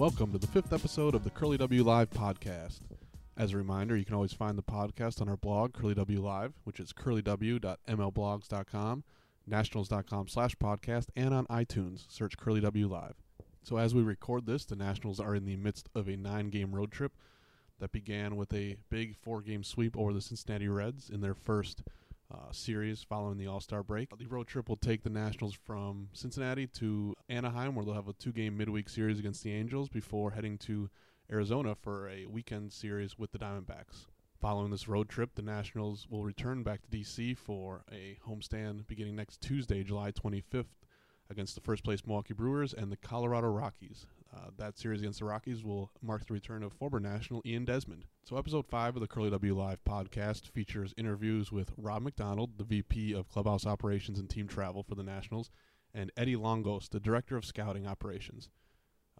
Welcome to the fifth episode of the Curly W Live podcast. As a reminder, you can always find the podcast on our blog, Curly W Live, which is curlyw.mlblogs.com, nationals.com slash podcast, and on iTunes. Search Curly W Live. So as we record this, the Nationals are in the midst of a nine-game road trip that began with a big four-game sweep over the Cincinnati Reds in their first uh, series following the All Star break. The road trip will take the Nationals from Cincinnati to Anaheim, where they'll have a two game midweek series against the Angels before heading to Arizona for a weekend series with the Diamondbacks. Following this road trip, the Nationals will return back to D.C. for a homestand beginning next Tuesday, July 25th, against the first place Milwaukee Brewers and the Colorado Rockies. Uh, that series against the Rockies will mark the return of former National Ian Desmond. So, episode 5 of the Curly W Live podcast features interviews with Rob McDonald, the VP of Clubhouse Operations and Team Travel for the Nationals, and Eddie Longosz, the Director of Scouting Operations.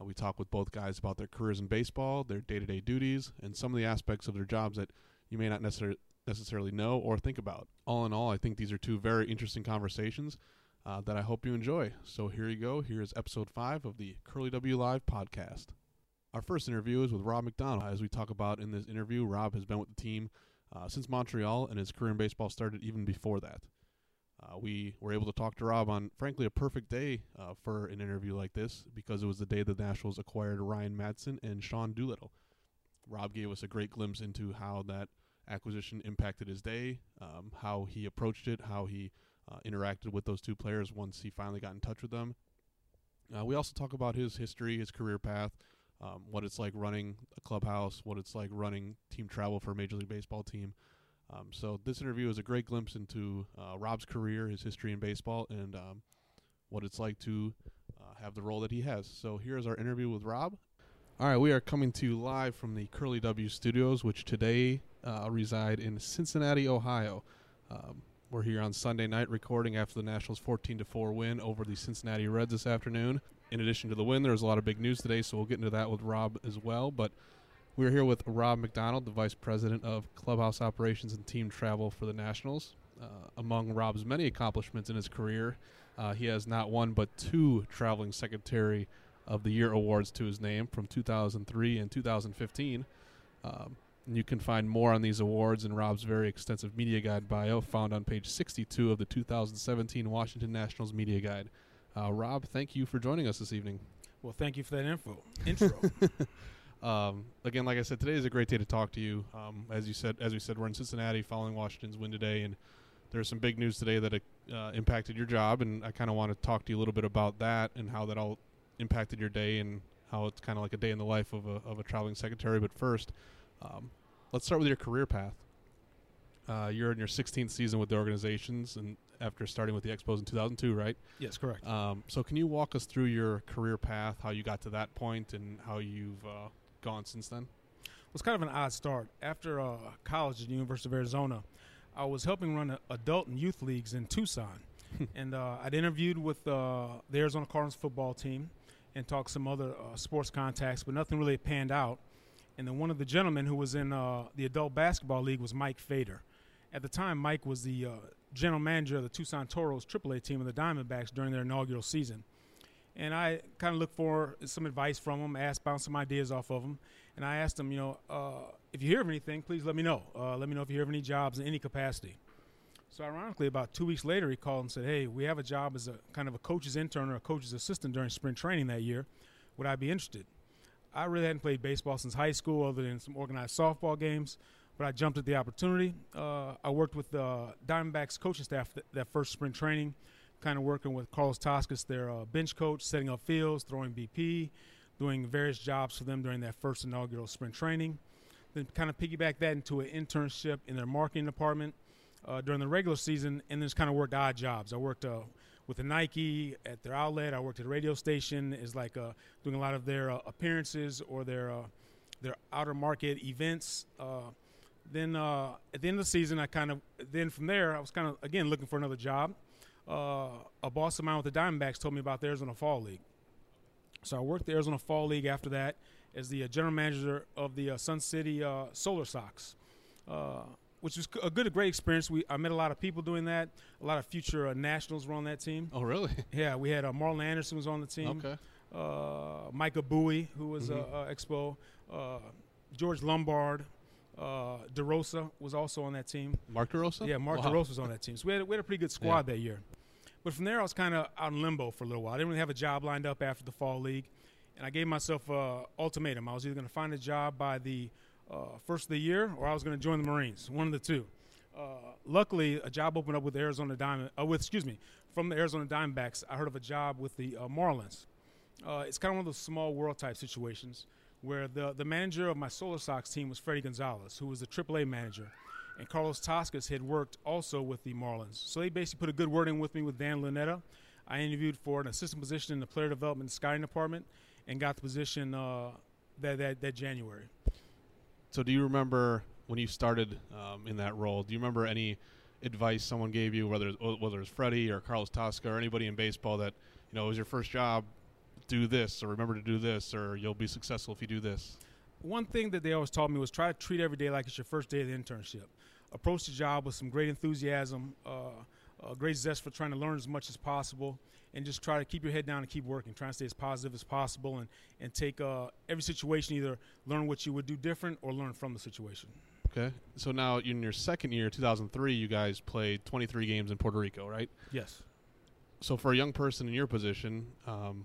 Uh, we talk with both guys about their careers in baseball, their day to day duties, and some of the aspects of their jobs that you may not necessarily know or think about. All in all, I think these are two very interesting conversations uh, that I hope you enjoy. So here you go. Here's episode five of the Curly W Live podcast. Our first interview is with Rob McDonald. As we talk about in this interview, Rob has been with the team uh, since Montreal, and his career in baseball started even before that. Uh, we were able to talk to Rob on, frankly, a perfect day uh, for an interview like this because it was the day the Nationals acquired Ryan Madson and Sean Doolittle. Rob gave us a great glimpse into how that acquisition impacted his day, um, how he approached it, how he uh, interacted with those two players once he finally got in touch with them. Uh, we also talk about his history, his career path, um, what it's like running a clubhouse, what it's like running team travel for a Major League Baseball team. Um, so this interview is a great glimpse into uh, Rob's career, his history in baseball, and um, what it's like to uh, have the role that he has. So here's our interview with Rob. All right, we are coming to you live from the Curly W Studios, which today uh, reside in Cincinnati, Ohio. Um, we're here on Sunday night recording after the Nationals' 14 to 4 win over the Cincinnati Reds this afternoon. In addition to the win, there's a lot of big news today, so we'll get into that with Rob as well. But we're here with Rob McDonald, the Vice President of Clubhouse Operations and Team Travel for the Nationals. Uh, among Rob's many accomplishments in his career, uh, he has not one but two Traveling Secretary of the Year awards to his name from 2003 and 2015. Um, and you can find more on these awards in Rob's very extensive media guide bio found on page 62 of the 2017 Washington Nationals Media Guide. Uh, Rob, thank you for joining us this evening. Well, thank you for that info. Intro. um, again, like I said, today is a great day to talk to you. Um, as you said, as we said, we're in Cincinnati following Washington's win today, and there's some big news today that uh, impacted your job, and I kind of want to talk to you a little bit about that and how that all impacted your day and how it's kind of like a day in the life of a of a traveling secretary. But first, um, let's start with your career path. Uh, you're in your 16th season with the organizations, and after starting with the Expos in 2002, right? Yes, correct. Um, so, can you walk us through your career path, how you got to that point, and how you've uh, gone since then? Well, it's kind of an odd start. After uh, college at the University of Arizona, I was helping run adult and youth leagues in Tucson, and uh, I'd interviewed with uh, the Arizona Cardinals football team and talked some other uh, sports contacts, but nothing really panned out and then one of the gentlemen who was in uh, the adult basketball league was Mike Feder. At the time, Mike was the uh, general manager of the Tucson Toros AAA team of the Diamondbacks during their inaugural season. And I kind of looked for some advice from him, asked, bounced some ideas off of him, and I asked him, you know, uh, if you hear of anything, please let me know. Uh, let me know if you hear of any jobs in any capacity. So ironically, about two weeks later, he called and said, "Hey, we have a job as a kind of a coach's intern or a coach's assistant during spring training that year. Would I be interested?" I really hadn't played baseball since high school, other than some organized softball games. But I jumped at the opportunity. Uh, I worked with the Diamondbacks coaching staff th- that first spring training, kind of working with Carlos Toscas, their uh, bench coach, setting up fields, throwing BP, doing various jobs for them during that first inaugural spring training. then kind of piggyback that into an internship in their marketing department uh, during the regular season, and then just kind of worked odd jobs. I worked uh, with the Nike at their outlet. I worked at a radio station, is like uh, doing a lot of their uh, appearances or their uh, their outer market events. Uh, then at the end of the season, I kind of then from there I was kind of again looking for another job. a boss of mine with the Diamondbacks told me about the Arizona Fall League. So I worked the Arizona Fall League after that as the uh, general manager of the uh, Sun City uh, Solar Sox, uh, which was a good, a great experience. We I met a lot of people doing that. A lot of future uh, nationals were on that team. Oh, really? Yeah, we had uh, Marlon Anderson was on the team. Okay. Uh, Micah Bowie, who was Mhm. Expo. George Lombard. DeRosa was also on that team. Mark DeRosa? Yeah, Mark wow. DeRosa was on that team. So we had, we had a pretty good squad that year. But from there, I was kind of out in limbo for a little while. I didn't really have a job lined up after the fall league, and I gave myself an ultimatum. I was either going to find a job by the uh, first of the year, or I was going to join the Marines. One of the two. Uh, luckily, a job opened up with the Arizona Diamond. Uh, with excuse me, from the Arizona Diamondbacks. I heard of a job with the uh, Marlins. Uh, it's kind of one of those small world type situations where the the manager of my Solar Sox team was Fredi Gonzalez, who was the AAA manager and Carlos Toscas had worked also with the Marlins. So they basically put a good word in with me with Dan Lunetta. I interviewed for an assistant position in the player development scouting department and got the position uh, that, that, that January. So do you remember when you started um, in that role, do you remember any advice someone gave you, whether whether it was Fredi or Carlos Tosca or anybody in baseball that, you know, it was your first job, do this or remember to do this or you'll be successful if you do this? One thing that they always taught me was try to treat every day like it's your first day of the internship. Approach the job with some great enthusiasm, uh, great zest for trying to learn as much as possible, and just try to keep your head down and keep working. Try to stay as positive as possible, and and take uh, every situation either learn what you would do different or learn from the situation. Okay. So now in your second year, 2003, you guys played 23 games in Puerto Rico, right? Yes. So for a young person in your position, um,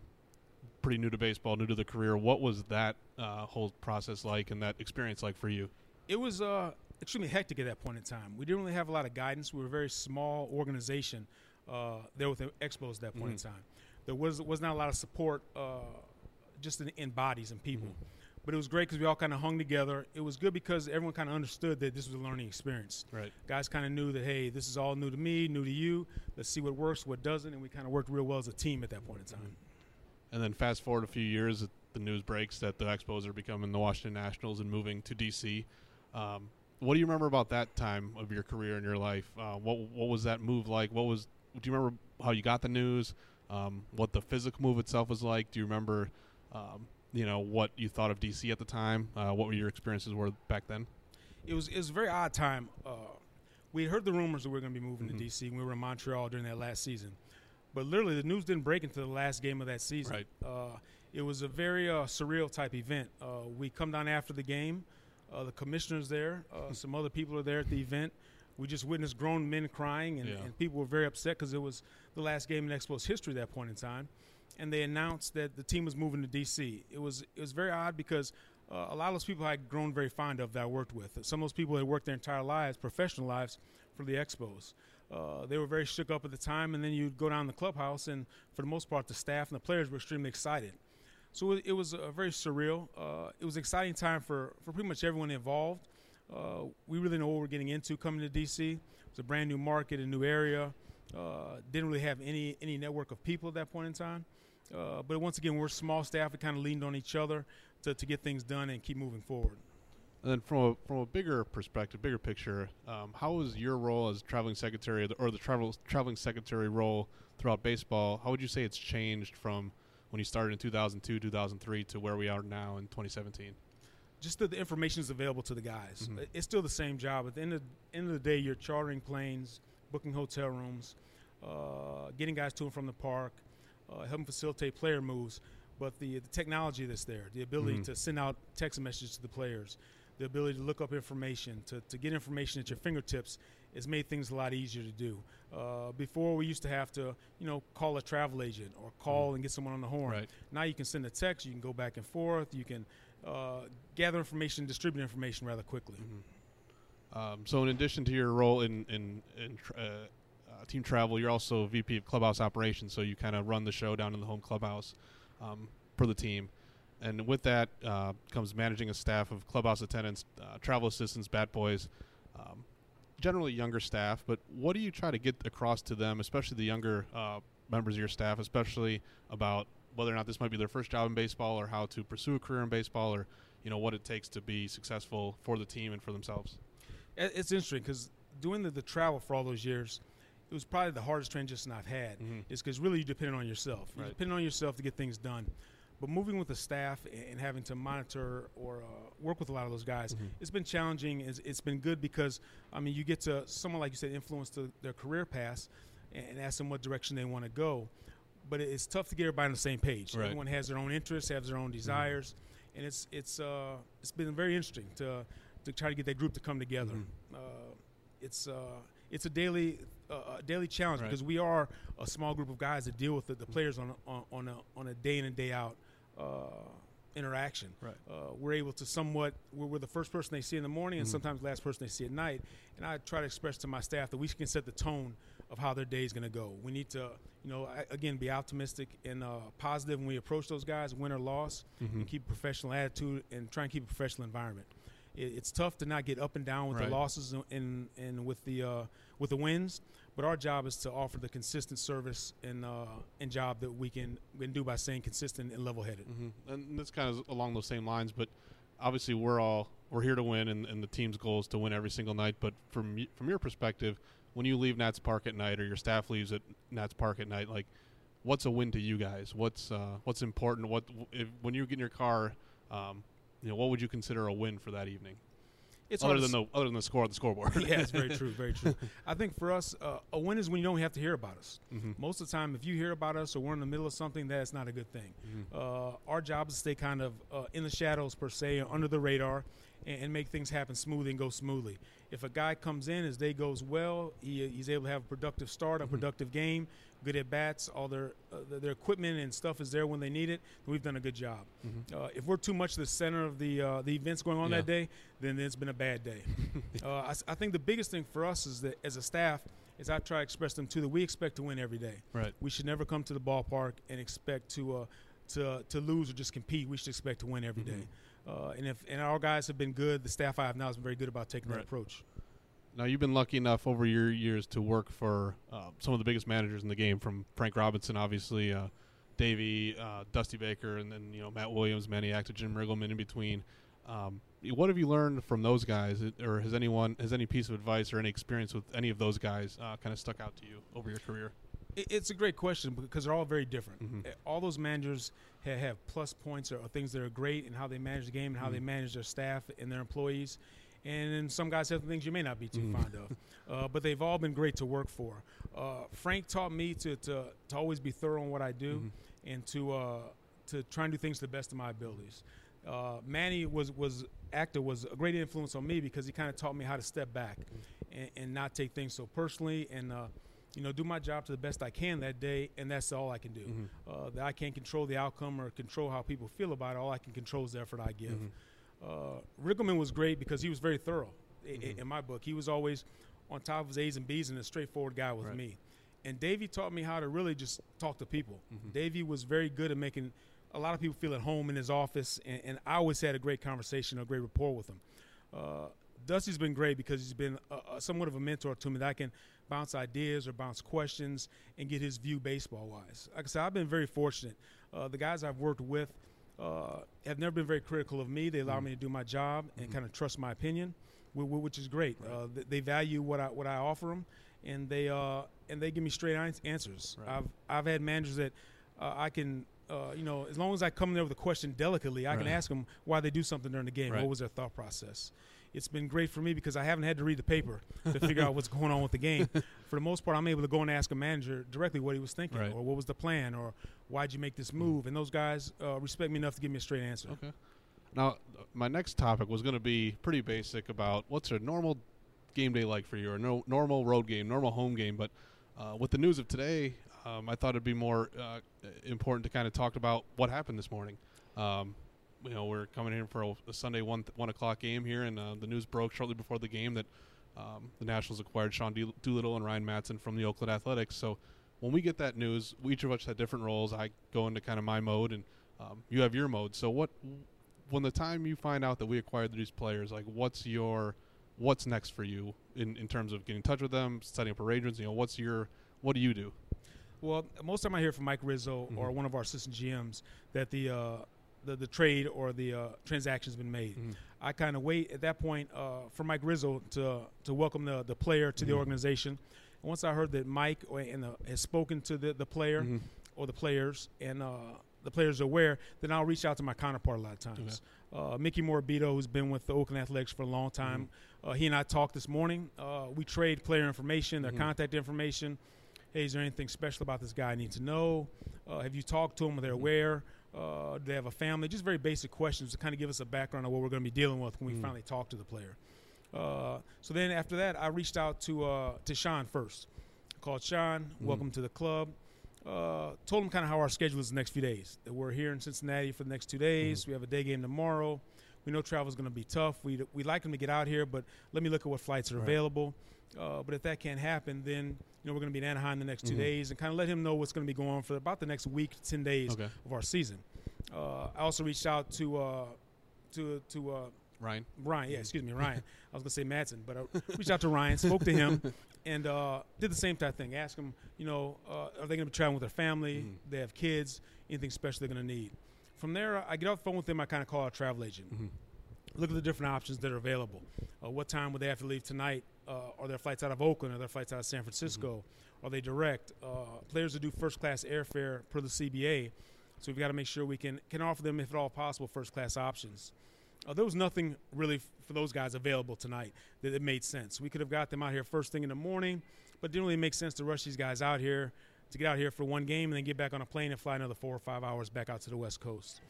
pretty new to baseball, new to the career, what was that uh, whole process like and that experience like for you? It was uh, extremely hectic at that point in time. We didn't really have a lot of guidance. We were a very small organization uh, there with the Expos at that point mm-hmm. in time. There was was not a lot of support uh, just in, in, bodies and people. Mm-hmm. But it was great because we all kind of hung together. It was good because everyone kind of understood that this was a learning experience. Right. Guys kind of knew that hey, this is all new to me, new to you. Let's see what works, what doesn't, and we kind of worked real well as a team at that point in time. And then fast forward a few years, the news breaks that the Expos are becoming the Washington Nationals and moving to DC. Um, what do you remember about that time of your career and your life? Uh, what what was that move like? What was do you remember how you got the news? Um, what the physical move itself was like? Do you remember, um, you know, what you thought of DC at the time? Uh, what were your experiences were back then? It was it was a very odd time. Uh, we heard the rumors that we were going to be moving mm-hmm. to DC. we were in Montreal during that last season, but literally the news didn't break until the last game of that season. Right. Uh, it was a very uh, surreal type event. Uh, we come down after the game. Uh, the commissioner's there. Uh, some other people are there at the event. We just witnessed grown men crying, and, yeah. and people were very upset because it was the last game in Expos history at that point in time. And they announced that the team was moving to D.C. It was it was very odd because uh, a lot of those people I had grown very fond of that I worked with. Some of those people had worked their entire lives, professional lives, for the Expos. Uh, they were very shook up at the time, and then you'd go down the clubhouse, and for the most part, the staff and the players were extremely excited. So it, it was a very surreal. Uh, it was an exciting time for, for pretty much everyone involved. Uh, we really know what we're getting into coming to DC. It's a brand new market, a new area. Uh, didn't really have any any network of people at that point in time. Uh, but once again, we're small staff. We kind of leaned on each other to, to get things done and keep moving forward. And then from a, from a bigger perspective, bigger picture, um, how was your role as traveling secretary or the travel, traveling secretary role throughout baseball? How would you say it's changed from – when you started in 2002, 2003 to where we are now in 2017? Just that the information is available to the guys. Mm-hmm. It's still the same job. At the end of, end of the day, you're chartering planes, booking hotel rooms, uh, getting guys to and from the park, uh, helping facilitate player moves. But the, the technology that's there, the ability mm-hmm. to send out text messages to the players, the ability to look up information, to, to get information at your fingertips has made things a lot easier to do. Uh, before we used to have to, you know, call a travel agent or call mm-hmm. and get someone on the horn. Right. Now you can send a text, you can go back and forth, you can uh, gather information, distribute information rather quickly. Mm-hmm. Um, so, in addition to your role in in, in uh, uh team travel, you're also VP of clubhouse operations. So you kind of run the show down in the home clubhouse um, for the team. and with that uh, comes managing a staff of clubhouse attendants, travel assistants, bat boys, um, generally younger staff. But what do you try to get across to them, especially the younger members of your staff, especially about whether or not this might be their first job in baseball, or how to pursue a career in baseball, or you know what it takes to be successful for the team and for themselves? It's interesting because doing the, the travel for all those years it was probably the hardest transition I've had. Mhm. Is because really you depend on yourself. You Right. depend on yourself to get things done. But moving with the staff and having to monitor or uh, work with a lot of those guys, Mhm. it's been challenging. It's, it's been good because I mean you get to someone like you said influence the, their career paths and, and ask them what direction they want to go. But it's tough to get everybody on the same page. Right. Everyone has their own interests, has their own desires, and it's it's uh, it's been very interesting to to try to get that group to come together. Mhm. Uh, it's uh, it's a daily uh, a daily challenge Right. because we are a small group of guys that deal with the, the players on a, on, a on a day in and day out uh, interaction. Right. Uh, we're able to somewhat we're, we're the first person they see in the morning and Mhm. sometimes the last person they see at night. And I try to express to my staff that we can set the tone of how their day is going to go. We need to you know again be optimistic and uh, positive when we approach those guys, win or loss, Mhm. and keep a professional attitude and try and keep a professional environment. It, it's tough to not get up and down with Right. the losses and- and with the uh, with the wins, but our job is to offer the consistent service and uh, and job that we can we can do by staying consistent and level headed. hmm And that's kind of along those same lines, but obviously we're all we're here to win, and, and the team's goal is to win every single night. But from from your perspective, when you leave Nats Park at night, or your staff leaves at Nats Park at night, like what's a win to you guys? What's uh, what's important? What if, when you get in your car, um, you know, what would you consider a win for that evening? It's other than the other than the score on the scoreboard. yeah, it's very true, very true. I think for us, uh, a win is when you don't have to hear about us. hmm Most of the time, if you hear about us or we're in the middle of something, that's not a good thing. hmm Uh, our job is to stay kind of uh, in the shadows per se, under the radar, and, and make things happen smoothly and go smoothly. If a guy comes in, his day goes well, he, he's able to have a productive start, a Mhm. productive game, good at bats, all their uh, their- equipment and stuff is there when they need it. Then we've done a good job. hmm Uh, if we're too much the center of the uh, the events going on Yeah. that day, then it's been a bad day. uh, I, I think the biggest thing for us is that as a staff, is I try to express them too that we expect to win every day. Right. We should never come to the ballpark and expect to uh, to to lose or just compete. We should expect to win every Mhm. day. Uh, and if and our guys have been good, the staff I have now has been very good about taking Right. that approach. Now you've been lucky enough over your years to work for uh, some of the biggest managers in the game, from Frank Robinson, obviously, uh, Davey, uh, Dusty Baker, and then you know Matt Williams, Manny Acta Jim Riggleman in between. Um, what have you learned from those guys, or has anyone has any piece of advice or any experience with any of those guys uh, kind of stuck out to you over your career? It, it's a great question because they're all very different. Mhm. Uh, All those managers have, plus points or, things that are great in how they manage the game and how they Mhm. manage their staff and their employees. And then some guys have things you may not be too Mhm. fond of. Uh, but they've all been great to work for. Uh, Frank taught me to, to, to always be thorough in what I do Mhm. and to, uh, to try and do things to the best of my abilities. Uh, Manny was, was Acta was a great influence on me because he kind of taught me how to step back and, and not take things so personally and uh, you know do my job to the best I can that day and that's all I can do. Mhm. Uh, that I can't control the outcome or control how people feel about it. All I can control is the effort I give. Mhm. Uh, was great because he was very thorough Mhm. in my book. He was always on top of his A's and B's and a straightforward guy with Right. me. And Davey taught me how to really just talk to people. Mhm. Davey was very good at making a lot of people feel at home in his office, and, and I always had a great conversation, a great rapport with him. Uh, Dusty's been great because he's been a, a, somewhat of a mentor to me that I can bounce ideas or bounce questions and get his view baseball wise. Like I said, I've been very fortunate. Uh, the guys I've worked with uh, have never been very critical of me. They allow Mhm. me to do my job and Mhm. kind of trust my opinion, wh- wh- which is great. Right. Uh, they value what I what I offer them, and they uh, and they give me straight answers. Right. I've I've had managers that uh, I can. Uh, you know, as long as I come in there with a question delicately, I can ask them why they do something during the game. Right. What was their thought process? It's been great for me because I haven't had to read the paper to figure out what's going on with the game. For the most part, I'm able to go and ask a manager directly what he was thinking, Right. or what was the plan, or why'd you make this move. And those guys uh, respect me enough to give me a straight answer. Okay. Now, my next topic was going to be pretty basic about what's a normal game day like for you, or no normal road game, normal home game. But uh, with the news of today, um, I thought it'd be more uh, important to kind of talk about what happened this morning. Um, you know, we're coming in for a, a Sunday one one o'clock game here, and uh, the news broke shortly before the game that um, the Nationals acquired Sean Dool- Doolittle and Ryan Madson from the Oakland Athletics. So when we get that news, we each of us had different roles. I go into kind of my mode and Um, you have your mode. So what? When the time you find out that we acquired these players, like what's your what's next for you in, in terms of getting in touch with them, setting up arrangements? You know, what's your what do you do? Well, most of the time I hear from Mike Rizzo Mm-hmm. or one of our assistant GMs that the uh, the, the trade or the uh, transaction's been made. Mhm. I kind of wait at that point uh, for Mike Rizzo to to welcome the the player to the Mhm. organization. And once I heard that Mike or, and the, has spoken to the the player Mhm. or the players and uh, the players are aware, then I'll reach out to my counterpart a lot of times. Uh, Mickey Morabito, who's been with the Oakland Athletics for a long time, uh, he and I talked this morning. Uh, we trade player information, their Mhm. contact information. Hey, is there anything special about this guy I need to know? Uh, have you talked to him? Are they Mhm. aware? Uh, do they have a family? Just very basic questions to kind of give us a background of what we're going to be dealing with when we Mhm. finally talk to the player. Uh, so then after that, I reached out to uh, to Sean first. Called Sean, Mhm. welcome to the club. Uh, told him kind of how our schedule is the next few days. That we're here in Cincinnati for the next two days. We have a day game tomorrow. We know travel is going to be tough. We we like them to get out here, but let me look at what flights are Right. available. Uh, but if that can't happen, then you know we're going to be in Anaheim the next two Mhm. days, and kind of let him know what's going to be going on for about the next week, ten days Okay, of our season. Uh, I also reached out to uh, to to uh, Ryan. Ryan. Yeah, excuse me, Ryan. I was gonna say Madson, but I reached out to Ryan, spoke to him, and uh, did the same type thing. Asked him, you know, uh, are they gonna be traveling with their family? Mhm. They have kids. Anything special they're gonna need? From there, I get off the phone with them. I kind of call our travel agent. Mhm. Look at the different options that are available. Uh, what time would they have to leave tonight? Uh, are there flights out of Oakland? Are there flights out of San Francisco? Are they direct? Uh, players that do first class airfare per the CBA. So we've got to make sure we can can offer them, if at all possible, first class options. Uh, there was nothing really for those guys available tonight that it made sense. We could have got them out here first thing in the morning, but it didn't really make sense to rush these guys out here to get out here for one game and then get back on a plane and fly another four or five hours back out to the West Coast.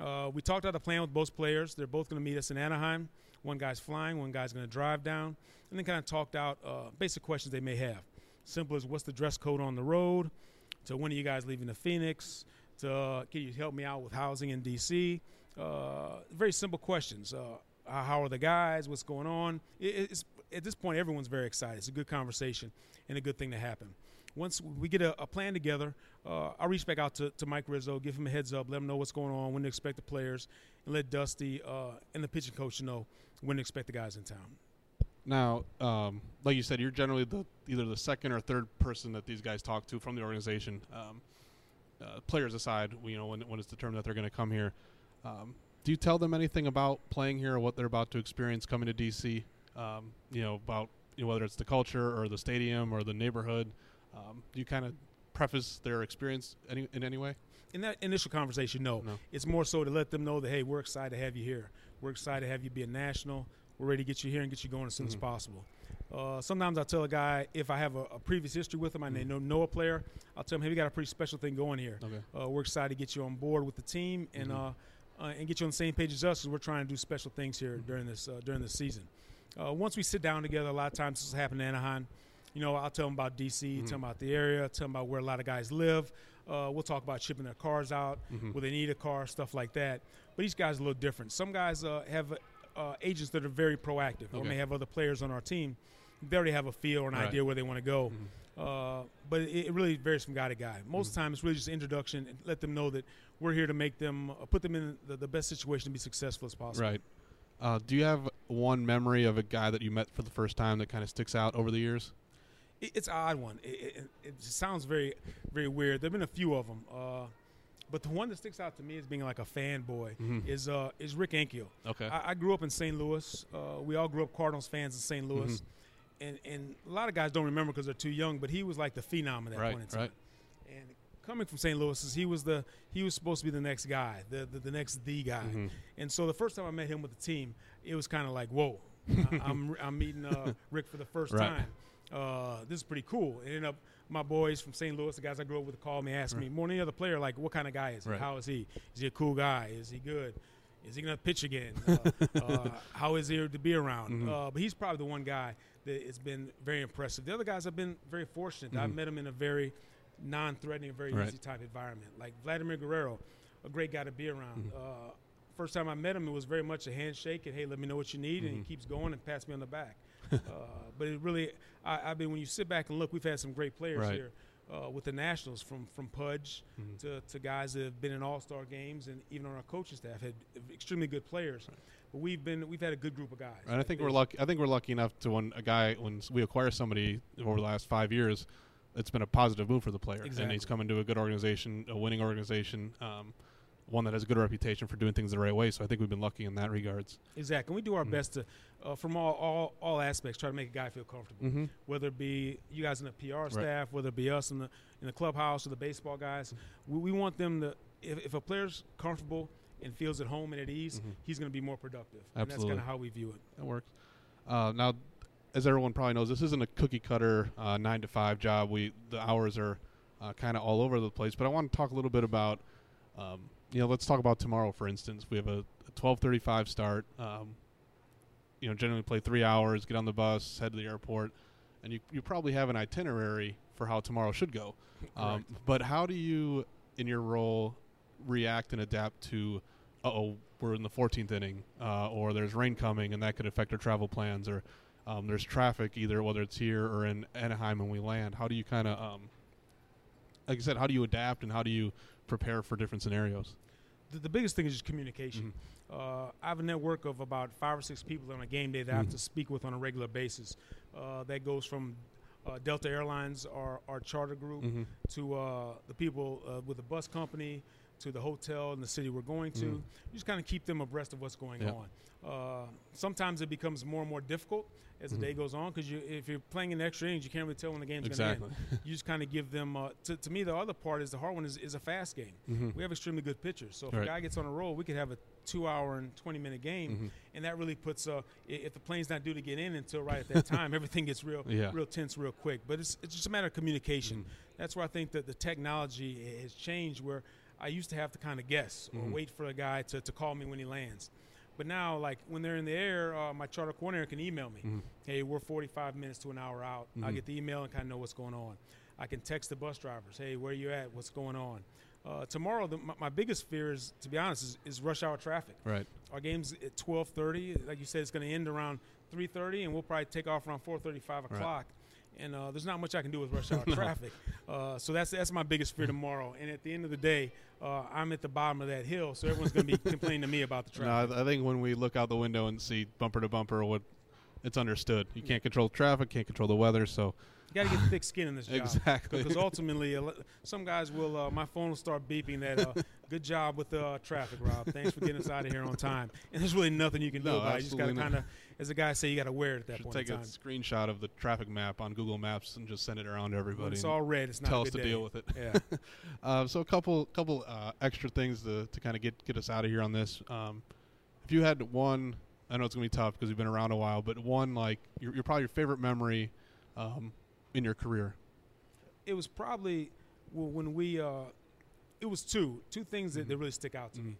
Uh, we talked out the plan with both players. They're both going to meet us in Anaheim. One guy's flying, one guy's going to drive down, and then kind of talked out uh, basic questions they may have. Simple as what's the dress code on the road, to when are you guys leaving to Phoenix, to uh, can you help me out with housing in DC. Uh, very simple questions. Uh, how are the guys? What's going on? It, at this point, everyone's very excited. It's a good conversation and a good thing to happen. Once we get a, a plan together, uh, I'll reach back out to, to Mike Rizzo, give him a heads up, let him know what's going on, when to expect the players, and let Dusty uh, and the pitching coach know when to expect the guys in town. Now, um, like you said, you're generally the either the second or third person that these guys talk to from the organization. Um, uh, players aside, you know, when when it's determined that they're going to come here, um, do you tell them anything about playing here or what they're about to experience coming to DC? Um, you know, about you know, whether it's the culture or the stadium or the neighborhood. Um, do you kind of preface their experience any, in any way? In that initial conversation, no. No. It's more so to let them know that, hey, we're excited to have you here. We're excited to have you be a national. We're ready to get you here and get you going as soon as Mhm. possible. Uh, sometimes I'll tell a guy if I have a, a previous history with them and they Mhm. know, know a player, I'll tell them, hey, we got a pretty special thing going here. Okay. Uh, we're excited to get you on board with the team and Mhm. uh, uh, and get you on the same page as us because we're trying to do special things here Mhm. during this uh, during this season. Uh, once we sit down together, a lot of times this has happened in Anaheim. You know, I'll tell them about DC, Mhm. tell them about the area, tell them about where a lot of guys live. Uh, we'll talk about shipping their cars out, Mhm. where they need a car, stuff like that. But each guy's a little different. Some guys uh, have uh, agents that are very proactive, or may have other players on our team. They already have a feel or an Right. idea where they want to go. Mhm. Uh, but it, it really varies from guy to guy. Most of Mhm. the time, it's really just introduction and let them know that we're here to make them, uh, put them in the, the best situation to be successful as possible. Right. Uh, do you have one memory of a guy that you met for the first time that kind of sticks out over the years? It, it's an odd one. It, it, it sounds very, very weird. There've been a few of them, uh, but the one that sticks out to me as being like a fanboy Mhm. is uh, is Rick Ankiel. Okay. I, I grew up in St. Louis. Uh, we all grew up Cardinals fans in St. Louis, and and a lot of guys don't remember because they're too young. But he was like the phenom at that Right, point in time. right. And coming from St. Louis, he was the he was supposed to be the next guy, the the, the next the guy. Mhm. And so the first time I met him with the team, it was kind of like, whoa, I- I'm I'm meeting uh, Rick for the first Right. time. Uh, this is pretty cool. It ended up my boys from St. Louis, the guys I grew up with, called me, asked me more than any other player, like, what kind of guy is he? Right. How is he? Is he a cool guy? Is he good? Is he gonna pitch again? Uh, uh, how is he to be around? Mhm. Uh, but he's probably the one guy that has been very impressive. The other guys have been very fortunate. I Mhm. met him in a very non-threatening, very Right. easy type environment. Like Vladimir Guerrero, a great guy to be around. Mhm. First time I met him, it was very much a handshake and hey, let me know what you need, and he Mhm. keeps going and pats me on the back. uh, but it really, I, I mean, when you sit back and look, we've had some great players Right. here. uh, with the Nationals, from from Pudge Mhm. to, to guys that have been in All Star games, and even on our coaching staff had extremely good players. But we've been we've had a good group of guys. And I think we're lucky. I think we're lucky enough to when a guy when we acquire somebody over the last five years, it's been a positive move for the player, and he's Exactly. come into a good organization, a winning organization, um, one that has a good reputation for doing things the right way. So I think we've been lucky in that regards. Exactly. And we do our Mhm. best to, uh, from all, all all aspects, try to make a guy feel comfortable. Mm-hmm. Whether it be you guys in the PR staff, whether it be us in the in the clubhouse or the baseball guys, we, we want them to. If, if a player's comfortable and feels at home and at ease, Mhm. he's going to be more productive. And that's kind of how we view it. That works. Uh, now, as everyone probably knows, this isn't a cookie cutter uh, nine to five job. We the hours are uh, kind of all over the place. But I want to talk a little bit about, um, you know, let's talk about tomorrow. For instance, we have a, a twelve thirty five start. Um, you know, generally play three hours, get on the bus, head to the airport, and you you probably have an itinerary for how tomorrow should go. Um, but how do you, in your role, react and adapt to, oh, we're in the 14th inning, uh, or there's rain coming and that could affect our travel plans, or um, there's traffic either whether it's here or in Anaheim when we land. How do you kind of, um, like I said, how do you adapt and how do you prepare for different scenarios? the, the biggest thing is just communication. Mm-hmm. Uh, I have a network of about five or six people on a game day that I have to speak with on a regular basis. Uh, that goes from uh, Delta Airlines, our, our charter group, Mm-hmm. to uh, the people uh, with the bus company, to the hotel in the city we're going to. Mm. You just kind of keep them abreast of what's going Yeah. on. Uh, sometimes it becomes more and more difficult as the Mhm. day goes on because you, if you're playing in extra innings, you can't really tell when the game's Exactly. going to end. You just kind of give them. Uh, to, to me, the other part is the hard one is, is a fast game. mm-hmm. We have extremely good pitchers, so if Right. a guy gets on a roll, we could have a two-hour and twenty-minute game, Mhm. and that really puts. Uh, if the plane's not due to get in until right at that time, everything gets real, Yeah. real tense, real quick. But it's it's just a matter of communication. Mhm. That's where I think that the technology has changed. Where I used to have to kind of guess or Mhm. wait for a guy to, to call me when he lands. But now, like when they're in the air, uh, my charter coordinator can email me. Mhm. Hey, we're 45 minutes to an hour out. I Mhm. get the email and kind of know what's going on. I can text the bus drivers. Hey, where you at? What's going on? Uh, tomorrow, the, my, my biggest fear is, to be honest, is, is rush hour traffic. Right. Our game's at 12:30. Like you said, it's going to end around 3:30, and we'll probably take off around 4:35 o'clock. Right. And uh, there's not much I can do with rush hour traffic. Uh, so that's that's my biggest fear tomorrow. And at the end of the day, uh, I'm at the bottom of that hill, so everyone's going to be complaining to me about the No, traffic. I, I think when we look out the window and see bumper to bumper, what it's understood. You can't control traffic, can't control the weather, so got to get thick skin in this job. exactly. Because ultimately, some guys will. Uh, my phone will start beeping that. Uh, Good job with the uh, traffic, Rob. Thanks for getting us out of here on time. And there's really nothing you can do No, about it. You just got to kind of, as a guy say, you got to wear it at that should point take a screenshot of the traffic map on Google Maps and just send it around to When everybody. it's all red. It's not tell us to day. deal with it. Yeah. Uh, so a couple couple uh, extra things to, to kind of get get us out of here on this. Um, if you had one, I know it's gonna be tough because you've been around a while, but one like your, your probably your favorite memory um, in your career. it was probably well, when we. Uh, it was two two things that, that Mhm. really stick out to Mhm. me.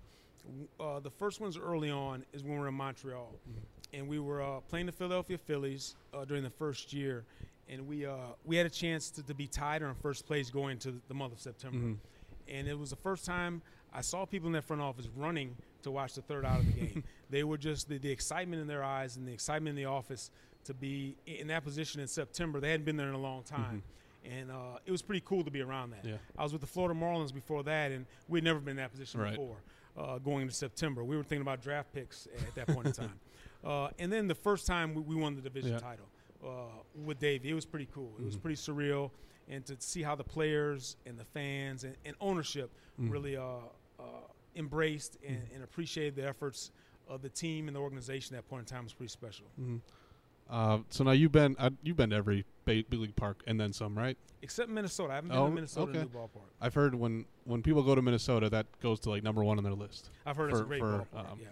Uh, the first one's early on is when we were in Montreal, Mhm. and we were uh, playing the Philadelphia Phillies uh, during the first year, and we uh, we had a chance to, to be tied or in first place going to the month of September. Mhm. and it was the first time I saw people in that front office running to watch the third out of the game. they were just the, the excitement in their eyes and the excitement in the office to be in that position in September. They hadn't been there in a long time. And uh, it was pretty cool to be around that. Yeah. I was with the Florida Marlins before that, and we'd never been in that position Right. before uh, going into September. We were thinking about draft picks at that point in time. Uh, and then the first time we, we won the division Yeah. title uh, with Davey, it was pretty cool. It was Mhm. pretty surreal. And to see how the players and the fans and, and ownership Mhm. really uh, uh, embraced and, and appreciated the efforts of the team and the organization at that point in time was pretty special. Uh, so now you've been uh, you've been to every big league park and then some, right? Except Minnesota. I haven't been Oh, to Minnesota okay. new ballpark. I've heard when when people go to Minnesota, that goes to like number one on their list. I've heard it's a For- great for, ballpark. um, yeah.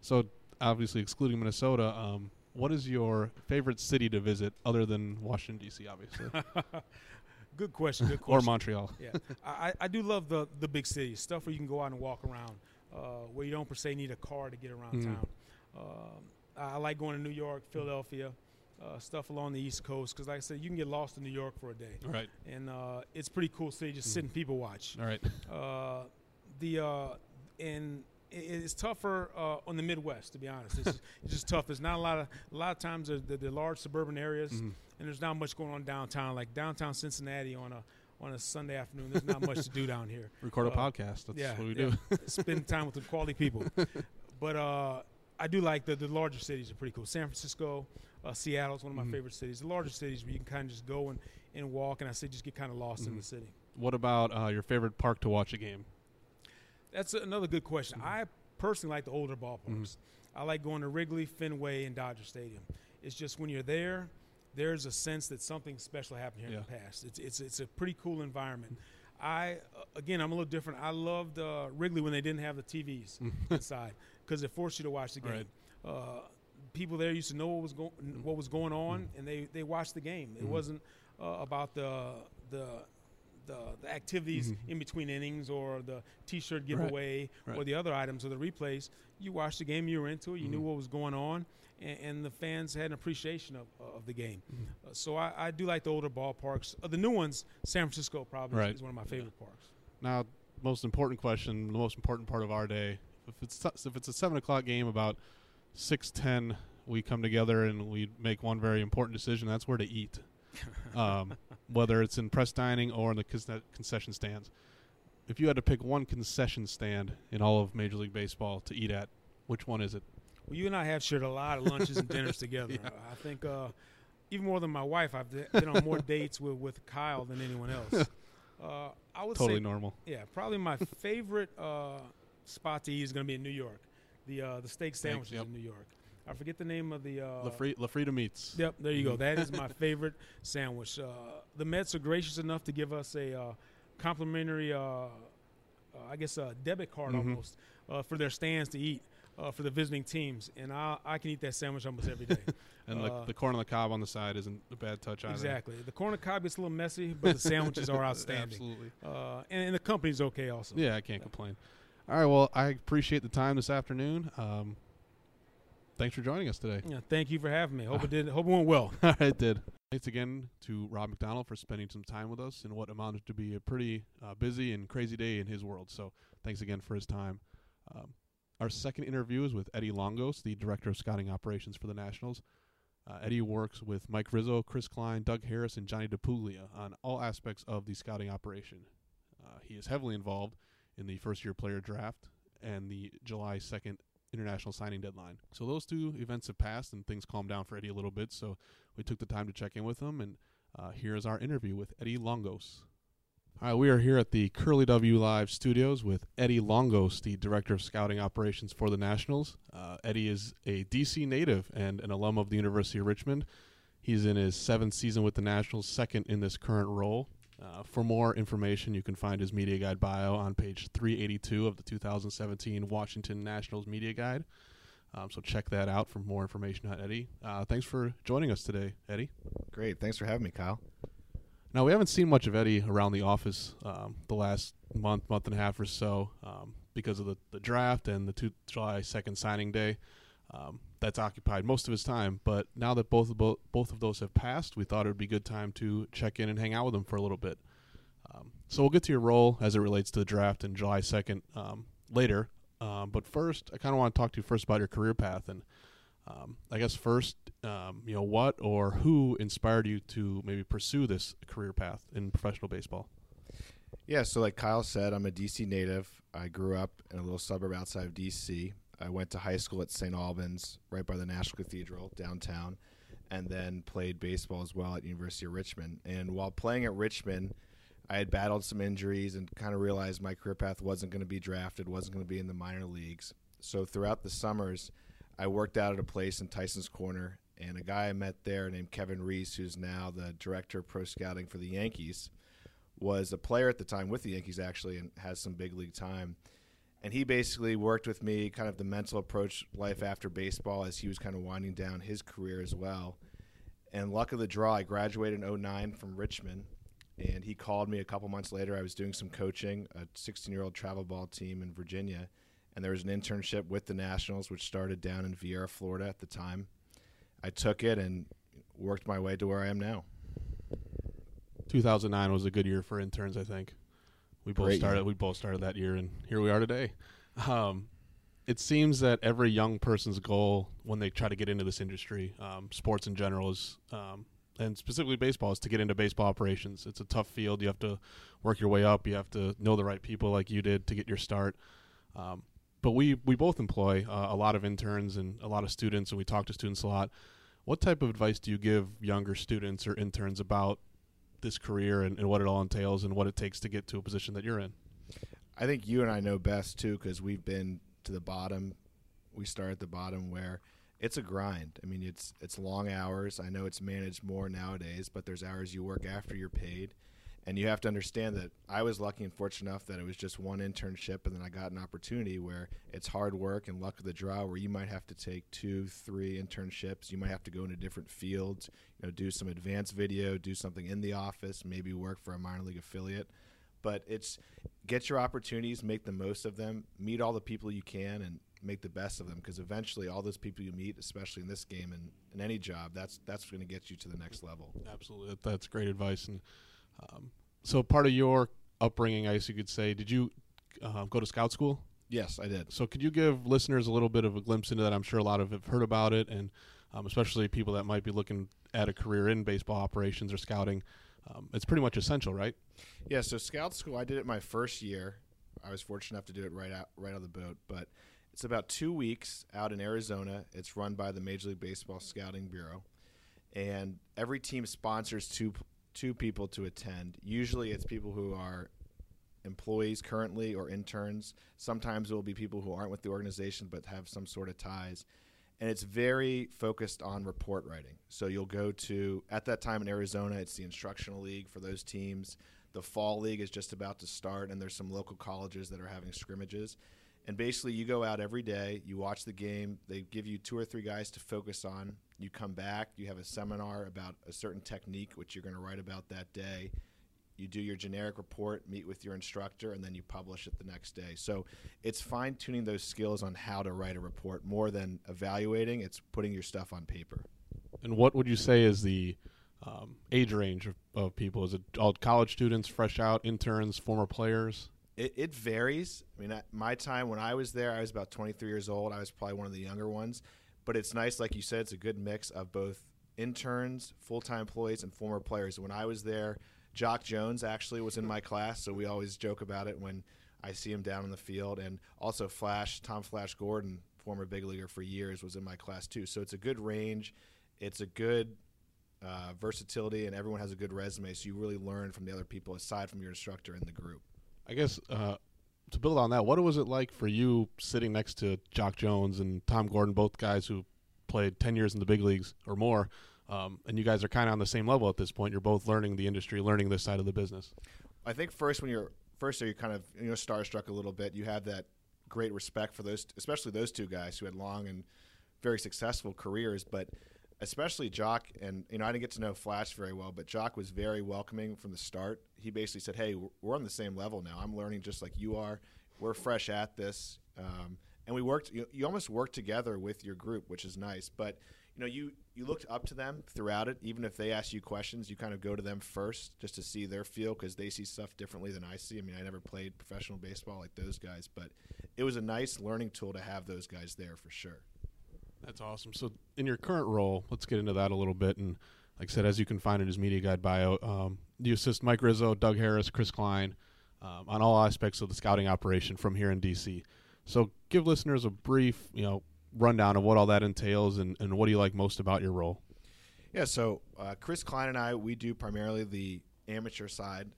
So obviously, excluding Minnesota, um, what is your favorite city to visit other than Washington D.C. Obviously, Good question. Good or. Montreal? yeah, I, I- do love the the big cities, stuff where you can go out and walk around, uh, where you don't per se need a car to get around Mhm. town. Um, I like going to New York, Philadelphia, uh, stuff along the East Coast, because like I said, you can get lost in New York for a day, right, and uh, it's pretty cool city. Just sit and people watch. all right. Uh, the uh, and it's tougher uh, on the Midwest, to be honest. It's just, it's just tough. There's not a lot of a lot of times the, the, the large suburban areas Mhm. and there's not much going on downtown. Like downtown Cincinnati on a on a Sunday afternoon. There's not much to do down here. Record a Uh, podcast. That's yeah, what we yeah. do. Spend time with the quality people. But uh, I do like the the larger cities are pretty cool. San Francisco, uh, Seattle's one of my Mhm. favorite cities. The larger cities where you can kind of just go and, and walk, and I say just get kind of lost in Mhm. the city. what about uh, your favorite park to watch a game? That's another good question. I personally like the older ballparks. I like going to Wrigley, Fenway, and Dodger Stadium. It's just when you're there, there's a sense that something special happened here in the past. It's it's it's a pretty cool environment. I uh, again, I'm a little different. I loved uh, Wrigley when they didn't have the TVs inside because it forced you to watch the game. Right. Uh, people there used to know what was going what was going on, and they they watched the game. It Mhm. wasn't uh, about the the the, the activities Mhm. in between innings or the T-shirt Right. giveaway or the other items or the replays. You watched the game, you were into it, you knew Mhm. what was going on, and, and the fans had an appreciation of, of the game. Uh, so I, I do like the older ballparks. Uh, the new ones, San Francisco probably Right. is one of my favorite parks. Now, most important question, the most important part of our day. If it's if it's a seven o'clock game, about six ten, we come together and we make one very important decision. That's where to eat, um, whether it's in press dining or in the conce- concession stands. If you had to pick one concession stand in all of Major League Baseball to eat at, which one is it? Well, you and I have shared a lot of lunches and dinners together. Yeah. I think uh, even more than my wife, I've been on more dates with, with Kyle than anyone else. Uh, I would Totally say, normal. yeah, probably my favorite uh, spot to eat is going to be in New York. The uh, the steak sandwiches yep. in New York. I forget the name of the. Uh, La, Fri- LaFrieda Meats. Yep, there you go. Mhm. That is my favorite sandwich. Uh, the Mets are gracious enough to give us a uh, complimentary, uh, uh, I guess, a debit card Mhm. almost uh, for their stands to eat uh, for the visiting teams, and I, I can eat that sandwich almost every day. And the, the corn on the cob on the side isn't a bad touch either. exactly. The corn on the cob gets a little messy, but the sandwiches are outstanding. Absolutely. Uh, and, and the company's okay also. Yeah, I can't complain. All right, well, I appreciate the time this afternoon. Um, thanks for joining us today. Yeah, thank you for having me. Hope it did. Hope it went well. All right, it did. Thanks again to Rob McDonald for spending some time with us in what amounted to be a pretty uh, busy and crazy day in his world. So thanks again for his time. Um, our second interview is with Eddie Longosz, the Director of Scouting Operations for the Nationals. Uh, Eddie works with Mike Rizzo, Kris Kline, Doug Harris, and Johnny DiPuglia on all aspects of the scouting operation. Uh, he is heavily involved in the first year player draft and the July 2nd international signing deadline. So those two events have passed and things calmed down for Eddie a little bit. So we took the time to check in with him, and uh, here is our interview with Eddie Longosz. All right, we are here at the Curly W Live studios with Eddie Longosz, the Director of Scouting Operations for the Nationals. Uh, Eddie is a DC native and an alum of the University of Richmond. He's in his seventh season with the Nationals, second in this current role. Uh, for more information, you can find his media guide bio on page 382 of the 2017 Washington Nationals Media Guide. Um, so check that out for more information on Eddie. Uh, thanks for joining us today, Eddie. Great. Thanks for having me, Kyle. Now we haven't seen much of Eddie around the office um, the last month, month and a half or so um, because of the, the draft and the two, July second signing day. Um, that's occupied most of his time. But now that both of bo- both of those have passed, we thought it would be a good time to check in and hang out with him for a little bit. Um, so we'll get to your role as it relates to the draft in July second um, later. Um, but first, I kind of want to talk to you first about your career path and. Um, I guess first, um, you know, what or who inspired you to maybe pursue this career path in professional baseball? Yeah, so like Kyle said, I'm a DC native. I grew up in a little suburb outside of DC. I went to high school at St. Albans, right by the National Cathedral downtown, and then played baseball as well at University of Richmond. And while playing at Richmond, I had battled some injuries and kind of realized my career path wasn't going to be drafted, wasn't going to be in the minor leagues. So throughout the summers, I worked out at a place in Tyson's Corner, and a guy I met there named Kevin Reese, who's now the director of pro scouting for the Yankees, was a player at the time with the Yankees actually, and has some big league time. And he basically worked with me, kind of the mental approach life after baseball, as he was kind of winding down his career as well. And luck of the draw, I graduated in 09 from Richmond, and he called me a couple months later. I was doing some coaching, a 16 year old travel ball team in Virginia, and there was an internship with the Nationals, which started down in Viera, Florida at the time. I took it and worked my way to where I am now. 2009 was a good year for interns. I think we both Great started. year. We both started that year, and here we are today. Um, it seems that every young person's goal when they try to get into this industry, um, sports in general, is um, and specifically baseball, is to get into baseball operations. It's a tough field. You have to work your way up. You have to know the right people, like you did, to get your start. Um, but we we both employ uh, a lot of interns and a lot of students, and we talk to students a lot. What type of advice do you give younger students or interns about this career and, and what it all entails and what it takes to get to a position that you're in? I think you and I know best too because we've been to the bottom. We start at the bottom where it's a grind. I mean, it's it's long hours. I know it's managed more nowadays, but there's hours you work after you're paid, and you have to understand that I was lucky and fortunate enough that it was just one internship, and then I got an opportunity where it's hard work and luck of the draw, where you might have to take two, three internships. You might have to go into different fields, you know, do some advanced video, do something in the office, maybe work for a minor league affiliate. But it's get your opportunities, make the most of them, meet all the people you can, and make the best of them because eventually all those people you meet especially in this game and in any job that's that's going to get you to the next level absolutely that's great advice and um, so part of your upbringing i guess you could say did you uh, go to scout school? Yes i did. So could you give listeners a little bit of a glimpse into that? I'm sure a lot of have heard about it and um, especially people that might be looking at a career in baseball operations or scouting um, it's pretty much essential right? Yeah so scout school i did it my first year. I was fortunate enough to do it right out right out of the boat but it's about two weeks out in Arizona. It's run by the Major League Baseball Scouting Bureau, and every team sponsors two two people to attend. Usually, it's people who are employees currently or interns. Sometimes it will be people who aren't with the organization but have some sort of ties. And it's very focused on report writing. So you'll go to, at that time in Arizona, it's the instructional league for those teams. The fall league is just about to start, and there's some local colleges that are having scrimmages. And basically, you go out every day, you watch the game, they give you two or three guys to focus on. You come back, you have a seminar about a certain technique, which you're going to write about that day. You do your generic report, meet with your instructor, and then you publish it the next day. So it's fine tuning those skills on how to write a report more than evaluating, it's putting your stuff on paper. And what would you say is the um, age range of, of people? Is it all college students, fresh out, interns, former players? It, it varies. I mean, at my time when I was there, I was about 23 years old. I was probably one of the younger ones. But it's nice, like you said, it's a good mix of both interns, full time employees, and former players. When I was there, Jacque Jones actually was in my class, so we always joke about it when I see him down in the field. And also Flash, Tom Flash Gordon, former big leaguer for years, was in my class too. So it's a good range. It's a good uh, versatility, and everyone has a good resume. So you really learn from the other people aside from your instructor in the group. I guess uh, to build on that, what was it like for you sitting next to Jacque Jones and Tom Gordon, both guys who played ten years in the big leagues or more, um, and you guys are kind of on the same level at this point. You're both learning the industry, learning this side of the business. I think first when you're first, you're kind of you know starstruck a little bit. You have that great respect for those, especially those two guys who had long and very successful careers, but especially Jacque, and you know I didn't get to know Flash very well, but Jacque was very welcoming from the start. He basically said, "Hey, we're on the same level now. I'm learning just like you are. We're fresh at this, um, and we worked. You, you almost work together with your group, which is nice. But you know, you you looked up to them throughout it. Even if they ask you questions, you kind of go to them first just to see their feel because they see stuff differently than I see. I mean, I never played professional baseball like those guys, but it was a nice learning tool to have those guys there for sure. That's awesome. So, in your current role, let's get into that a little bit. And like I said, as you can find in his media guide bio, um, you assist Mike Rizzo, Doug Harris, Kris Kline um, on all aspects of the scouting operation from here in DC. So, give listeners a brief, you know, rundown of what all that entails and, and what do you like most about your role. Yeah, so uh, Kris Kline and I, we do primarily the amateur side,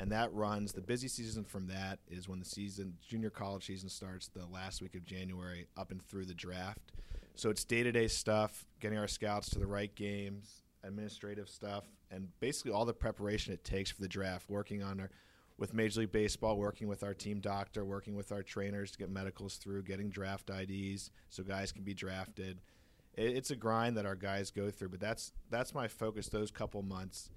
and that runs the busy season from that is when the season, junior college season starts the last week of January up and through the draft. So it's day to day stuff, getting our scouts to the right games, administrative stuff, and basically all the preparation it takes for the draft. Working on our with Major League Baseball, working with our team doctor, working with our trainers to get medicals through, getting draft IDs so guys can be drafted. it's a grind that our guys go through, but that's that's my focus those couple months.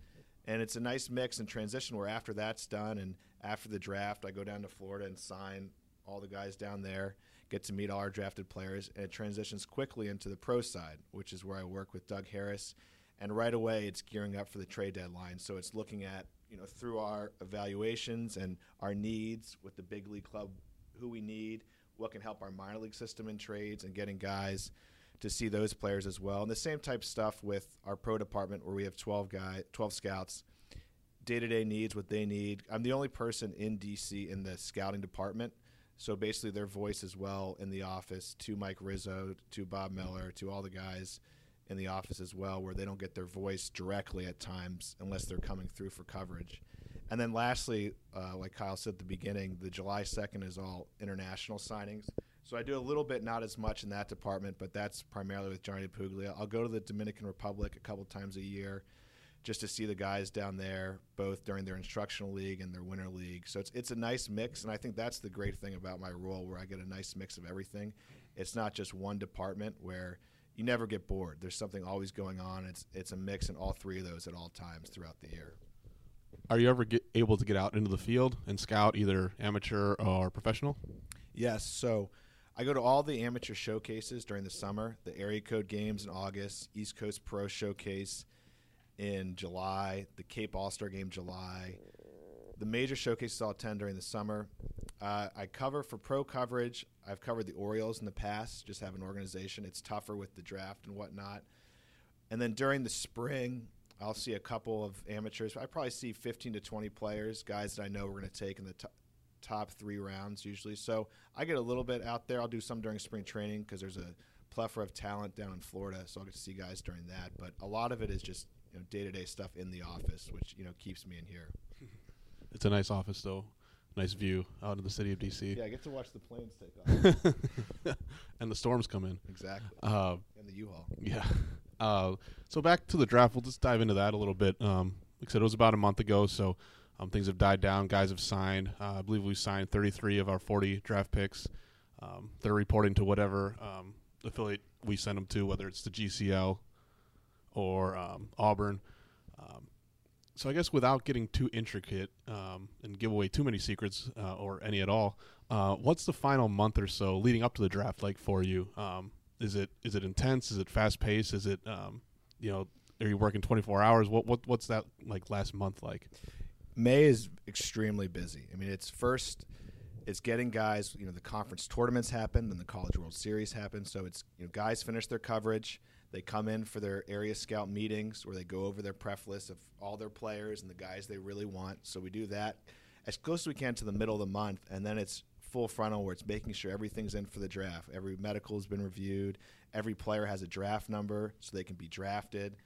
And it's a nice mix and transition where after that's done and after the draft, I go down to Florida and sign all the guys down there get to meet all our drafted players, and it transitions quickly into the pro side, which is where I work with Doug Harris. And right away, it's gearing up for the trade deadline. So it's looking at, you know, through our evaluations and our needs with the big league club, who we need, what can help our minor league system in trades, and getting guys to see those players as well. And the same type stuff with our pro department where we have 12 guy 12 scouts day-to-day needs what they need. I'm the only person in DC in the scouting department. So basically their voice as well in the office to Mike Rizzo, to Bob Miller, to all the guys in the office as well where they don't get their voice directly at times unless they're coming through for coverage. And then lastly, uh, like Kyle said at the beginning, the July 2nd is all international signings. So I do a little bit, not as much in that department, but that's primarily with Johnny Puglia. I'll go to the Dominican Republic a couple times a year just to see the guys down there, both during their instructional league and their winter league. So it's it's a nice mix, and I think that's the great thing about my role, where I get a nice mix of everything. It's not just one department where you never get bored. There's something always going on. It's it's a mix in all three of those at all times throughout the year. Are you ever get, able to get out into the field and scout either amateur or professional? Yes. So I go to all the amateur showcases during the summer, the area code games in August, East Coast Pro Showcase in July, the Cape All Star Game July, the major showcases I'll attend during the summer. Uh, I cover for pro coverage. I've covered the Orioles in the past, just have an organization. It's tougher with the draft and whatnot. And then during the spring, I'll see a couple of amateurs. I probably see 15 to 20 players, guys that I know we're going to take in the top top three rounds usually. So I get a little bit out there. I'll do some during spring training because there's a plethora of talent down in Florida, so I'll get to see guys during that. But a lot of it is just you know day to day stuff in the office, which you know keeps me in here. It's a nice office, though. Nice view out of the city of DC. Yeah, I get to watch the planes take off. and the storms come in. exactly. Uh, and the U-Haul. Yeah. Uh, so back to the draft. We'll just dive into that a little bit. Um, like I said, it was about a month ago, so um, things have died down. Guys have signed. Uh, I believe we signed 33 of our 40 draft picks. Um, they're reporting to whatever um, affiliate we send them to, whether it's the GCL or um, Auburn. Um, so I guess without getting too intricate um, and give away too many secrets uh, or any at all, uh, what's the final month or so leading up to the draft like for you? Um, is it is it intense? Is it fast paced? Is it um, you know are you working 24 hours? What what what's that like last month like? May is extremely busy. I mean, it's first, it's getting guys. You know, the conference tournaments happen, and the College World Series happen. So it's you know, guys finish their coverage. They come in for their area scout meetings where they go over their pref list of all their players and the guys they really want. So we do that as close as we can to the middle of the month, and then it's full frontal where it's making sure everything's in for the draft. Every medical has been reviewed. Every player has a draft number so they can be drafted.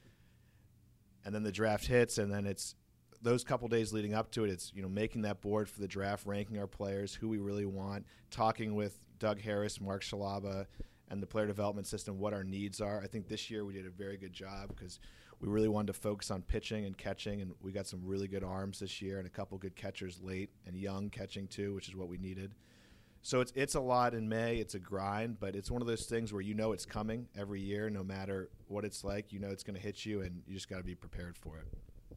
And then the draft hits, and then it's those couple days leading up to it, it's you know making that board for the draft, ranking our players, who we really want, talking with Doug Harris, Mark Scialabba, and the player development system, what our needs are. I think this year we did a very good job because we really wanted to focus on pitching and catching, and we got some really good arms this year and a couple good catchers late and young catching too, which is what we needed. So it's it's a lot in May. It's a grind, but it's one of those things where you know it's coming every year, no matter what it's like. You know it's going to hit you, and you just got to be prepared for it.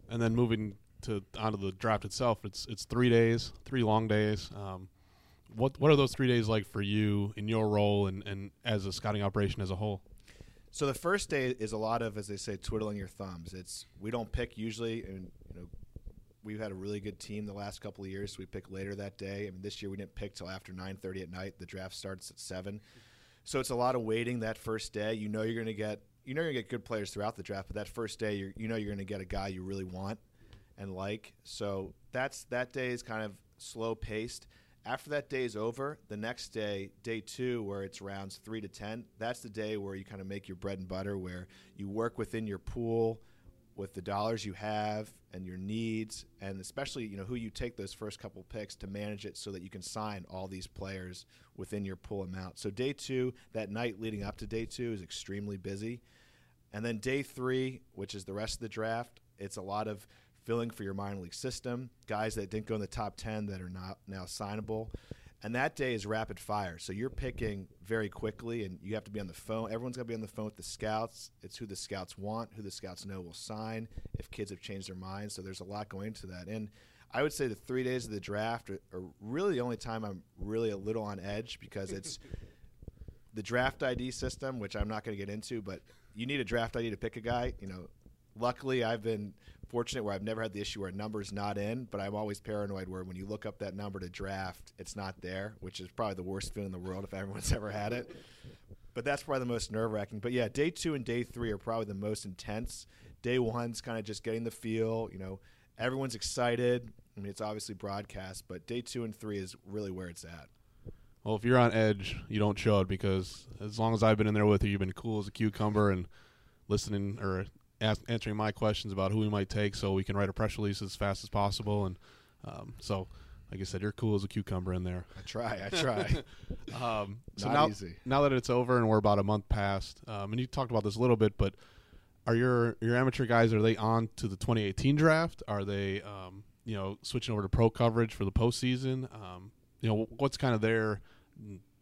And then moving to onto the draft itself, it's it's three days, three long days. Um, what what are those three days like for you in your role and, and as a scouting operation as a whole? So the first day is a lot of, as they say, twiddling your thumbs. It's we don't pick usually, and you know, we've had a really good team the last couple of years. So we pick later that day. I mean, this year we didn't pick till after 9:30 at night. The draft starts at seven, so it's a lot of waiting that first day. You know you're going to get you know you're going to get good players throughout the draft, but that first day you know you're going to get a guy you really want and like. So that's that day is kind of slow paced. After that day is over, the next day, day two, where it's rounds three to ten, that's the day where you kind of make your bread and butter, where you work within your pool with the dollars you have and your needs, and especially you know who you take those first couple picks to manage it so that you can sign all these players within your pool amount. So day two, that night leading up to day two, is extremely busy, and then day three, which is the rest of the draft, it's a lot of filling for your minor league system, guys that didn't go in the top 10 that are not now signable. And that day is rapid fire. So you're picking very quickly, and you have to be on the phone. Everyone's got to be on the phone with the scouts. It's who the scouts want, who the scouts know will sign, if kids have changed their minds. So there's a lot going into that. And I would say the three days of the draft are, are really the only time I'm really a little on edge because it's the draft ID system, which I'm not going to get into, but you need a draft ID to pick a guy. You know, luckily I've been fortunate where I've never had the issue where a number's not in, but I'm always paranoid where when you look up that number to draft, it's not there, which is probably the worst feeling in the world if everyone's ever had it. but that's probably the most nerve wracking. But yeah, day two and day three are probably the most intense. Day one's kind of just getting the feel. You know, everyone's excited. I mean, it's obviously broadcast, but day two and three is really where it's at. Well, if you're on edge, you don't show it because as long as I've been in there with you, you've been cool as a cucumber and listening or ask, answering my questions about who we might take, so we can write a press release as fast as possible. And um, so, like I said, you're cool as a cucumber in there. I try. I try. Um, so now, easy. now that it's over and we're about a month past, um, and you talked about this a little bit, but are your your amateur guys are they on to the 2018 draft? Are they um, you know switching over to pro coverage for the postseason? Um, you know what's kind of their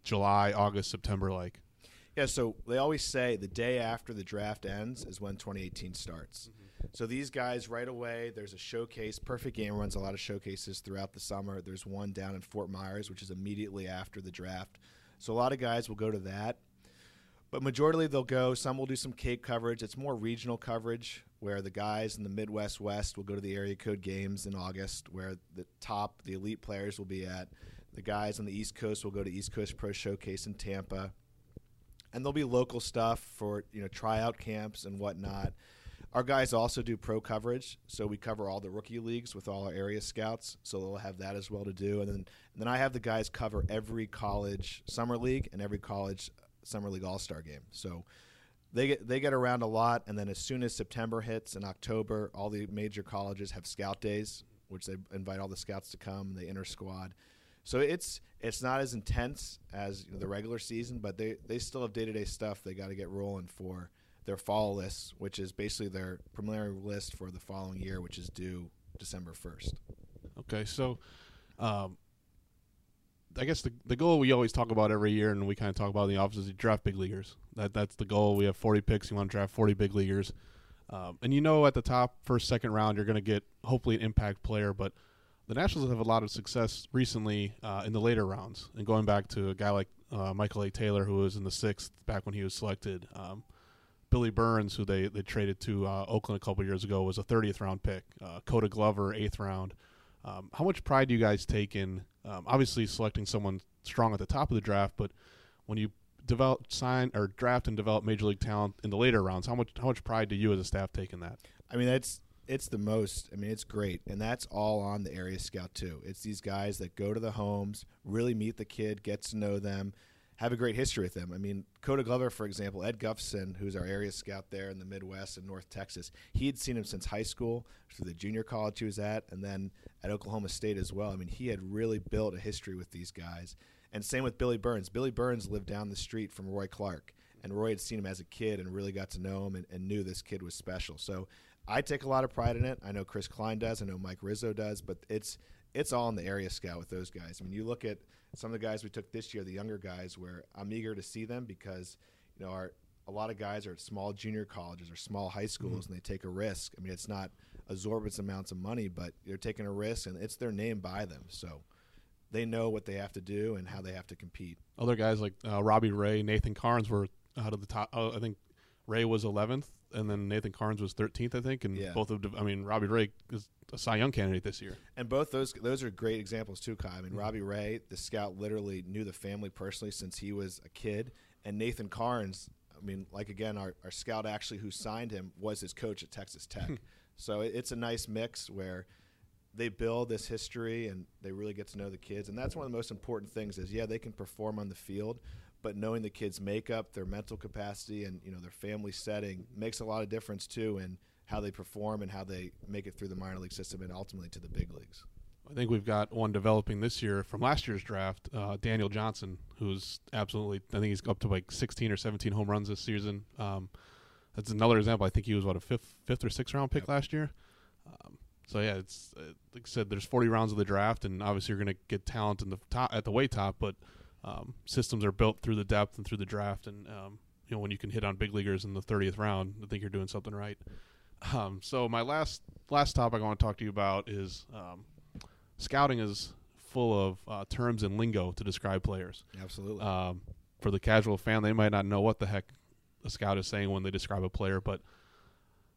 July, August, September like? Yeah, so they always say the day after the draft ends is when 2018 starts. Mm-hmm. So these guys right away, there's a showcase. Perfect Game runs a lot of showcases throughout the summer. There's one down in Fort Myers, which is immediately after the draft. So a lot of guys will go to that. But majority they'll go. Some will do some Cape coverage. It's more regional coverage where the guys in the Midwest West will go to the area code games in August, where the top, the elite players will be at. The guys on the East Coast will go to East Coast Pro Showcase in Tampa and there'll be local stuff for you know tryout camps and whatnot. Our guys also do pro coverage, so we cover all the rookie leagues with all our area scouts. So they'll have that as well to do, and then and then I have the guys cover every college summer league and every college summer league all star game. So they get they get around a lot, and then as soon as September hits and October, all the major colleges have scout days, which they invite all the scouts to come. They inter squad. So it's it's not as intense as you know, the regular season, but they, they still have day to day stuff they got to get rolling for their fall list, which is basically their preliminary list for the following year, which is due December first. Okay, so um, I guess the the goal we always talk about every year, and we kind of talk about in the office is draft big leaguers. That that's the goal. We have 40 picks. You want to draft 40 big leaguers, um, and you know at the top, first, second round, you're going to get hopefully an impact player. But the Nationals have a lot of success recently uh, in the later rounds, and going back to a guy like uh, Michael A. Taylor, who was in the sixth back when he was selected. Um, Billy Burns, who they, they traded to uh, Oakland a couple years ago, was a 30th round pick. Uh, Koda Glover, eighth round. Um, how much pride do you guys take in um, obviously selecting someone strong at the top of the draft, but when you develop, sign, or draft and develop major league talent in the later rounds, how much how much pride do you as a staff take in that? I mean, that's it's the most. I mean, it's great, and that's all on the area scout too. It's these guys that go to the homes, really meet the kid, get to know them, have a great history with them. I mean, Koda Glover, for example, Ed Guffson, who's our area scout there in the Midwest and North Texas, he had seen him since high school, through the junior college he was at, and then at Oklahoma State as well. I mean, he had really built a history with these guys. And same with Billy Burns. Billy Burns lived down the street from Roy Clark, and Roy had seen him as a kid and really got to know him and, and knew this kid was special. So I take a lot of pride in it. I know Kris Kline does. I know Mike Rizzo does, but it's it's all in the area scout with those guys. I mean, you look at some of the guys we took this year, the younger guys, where I'm eager to see them because you know our a lot of guys are at small junior colleges or small high schools Mm-hmm. and they take a risk. I mean, it's not exorbitant amounts of money, but they're taking a risk and it's their name by them. So they know what they have to do and how they have to compete. Other guys like uh, Robbie Ray, Nathan Karns were out of the top. Uh, I think Ray was 11th, and then Nathan Karns was 13th, I think. And Yeah. both of, I mean, Robbie Ray is a Cy Young candidate this year. And both those those are great examples too, Kai. I mean, mm-hmm. Robbie Ray, the scout, literally knew the family personally since he was a kid, and Nathan Karns. I mean, like again, our, our scout actually who signed him was his coach at Texas Tech. Hmm. so it, it's a nice mix where they build this history and they really get to know the kids, and that's one of the most important things. Is yeah, they can perform on the field, but knowing the kids' makeup, their mental capacity, and you know their family setting makes a lot of difference too in how they perform and how they make it through the minor league system and ultimately to the big leagues. I think we've got one developing this year from last year's draft, uh, Daniel Johnson, who's absolutely, I think he's up to like 16 or 17 home runs this season. Um, that's another example. I think he was, what, a fifth, fifth or sixth round pick Yep. last year? Um, so, yeah, it's uh, like I said, there's 40 rounds of the draft, and obviously you're going to get talent in the top, at the way top, but um, systems are built through the depth and through the draft. And, um, you know, when you can hit on big leaguers in the 30th round, I think you're doing something right. Um, so my last last topic I want to talk to you about is um, scouting is full of uh, terms and lingo to describe players. Absolutely. Um, for the casual fan, they might not know what the heck a scout is saying when they describe a player, but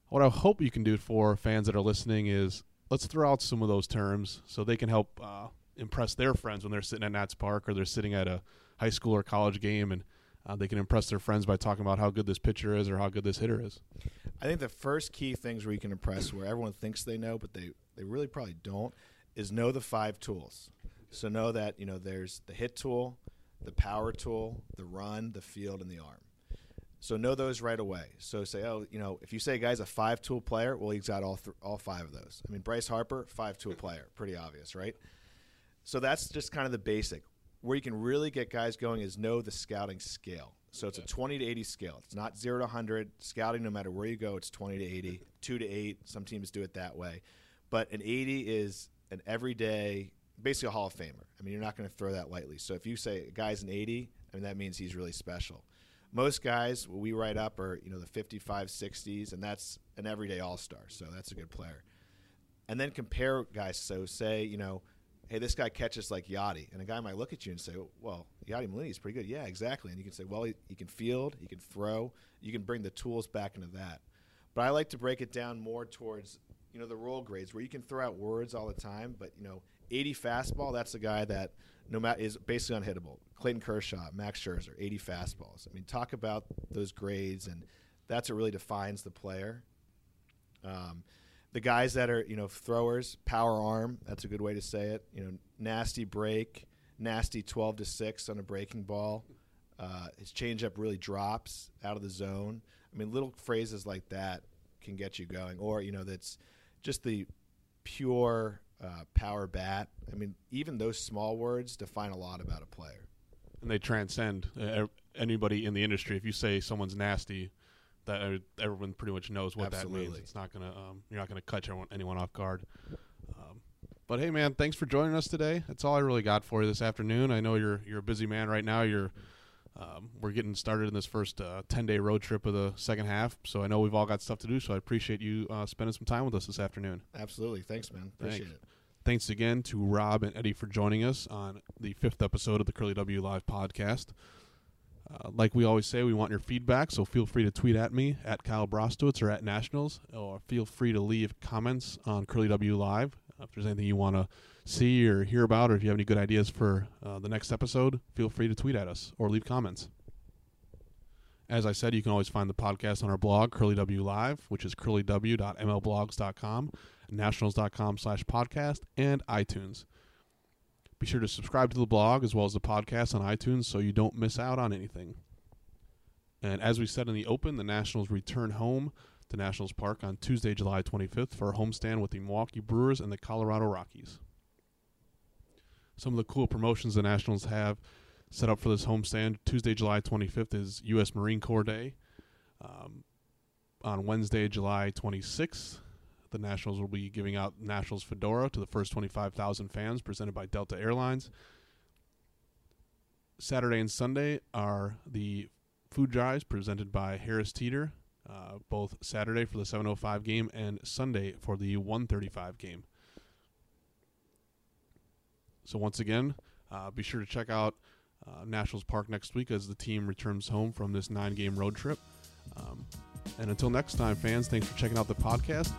what I hope you can do for fans that are listening is let's throw out some of those terms so they can help uh, impress their friends when they're sitting at Nats Park or they're sitting at a high school or college game and uh, they can impress their friends by talking about how good this pitcher is or how good this hitter is. I think the first key things where you can impress, where everyone thinks they know, but they, they really probably don't, is know the five tools. So know that you know there's the hit tool, the power tool, the run, the field, and the arm. So know those right away. So say, oh, you know, if you say a guy's a five tool player, well, he's got all th- all five of those. I mean, Bryce Harper, five tool player, pretty obvious, right? So that's just kind of the basic. Where you can really get guys going is know the scouting scale. So it's a 20 to 80 scale. It's not 0 to 100. Scouting, no matter where you go, it's 20 to 80, 2 to 8. Some teams do it that way. But an 80 is an everyday, basically a Hall of Famer. I mean, you're not going to throw that lightly. So if you say a guy's an 80, I mean, that means he's really special. Most guys, we write up are, you know, the 55, 60s, and that's an everyday all star. So that's a good player. And then compare guys. So say, you know, hey, this guy catches like Yadi. And a guy might look at you and say, well, Yadi Molina is pretty good. Yeah, exactly. And you can say, well, he, he, can field, he can throw. You can bring the tools back into that. But I like to break it down more towards, you know, the role grades where you can throw out words all the time, but, you know, 80 fastball, that's a guy that no matter is basically unhittable. Clayton Kershaw, Max Scherzer, 80 fastballs. I mean, talk about those grades, and that's what really defines the player. Um, the guys that are you know throwers, power arm. That's a good way to say it. You know, nasty break, nasty twelve to six on a breaking ball. Uh, his changeup really drops out of the zone. I mean, little phrases like that can get you going. Or you know, that's just the pure uh, power bat. I mean, even those small words define a lot about a player. And they transcend uh, anybody in the industry. If you say someone's nasty, that uh, everyone pretty much knows what Absolutely. that means. It's not gonna um, you're not gonna catch anyone, anyone off guard. Um, but hey, man, thanks for joining us today. That's all I really got for you this afternoon. I know you're you're a busy man right now. You're um, we're getting started in this first uh, 10 day road trip of the second half. So I know we've all got stuff to do. So I appreciate you uh, spending some time with us this afternoon. Absolutely. Thanks, man. Appreciate Thanks. it. Thanks again to Rob and Eddie for joining us on the fifth episode of the Curly W Live podcast. Uh, like we always say, we want your feedback, so feel free to tweet at me at Kyle Brostowitz or at Nationals, or feel free to leave comments on Curly W Live. Uh, if there's anything you want to see or hear about, or if you have any good ideas for uh, the next episode, feel free to tweet at us or leave comments. As I said, you can always find the podcast on our blog, Curly W Live, which is curlyw.mlblogs.com, nationals.com slash podcast, and iTunes. Be sure to subscribe to the blog as well as the podcast on iTunes so you don't miss out on anything. And as we said in the open, the Nationals return home to Nationals Park on Tuesday, July 25th for a homestand with the Milwaukee Brewers and the Colorado Rockies. Some of the cool promotions the Nationals have set up for this homestand Tuesday, July 25th is U.S. Marine Corps Day. Um, on Wednesday, July 26th, the Nationals will be giving out Nationals Fedora to the first 25,000 fans presented by Delta Airlines. Saturday and Sunday are the food drives presented by Harris Teeter, uh, both Saturday for the 705 game and Sunday for the 135 game. So, once again, uh, be sure to check out uh, Nationals Park next week as the team returns home from this nine game road trip. Um, and until next time, fans, thanks for checking out the podcast.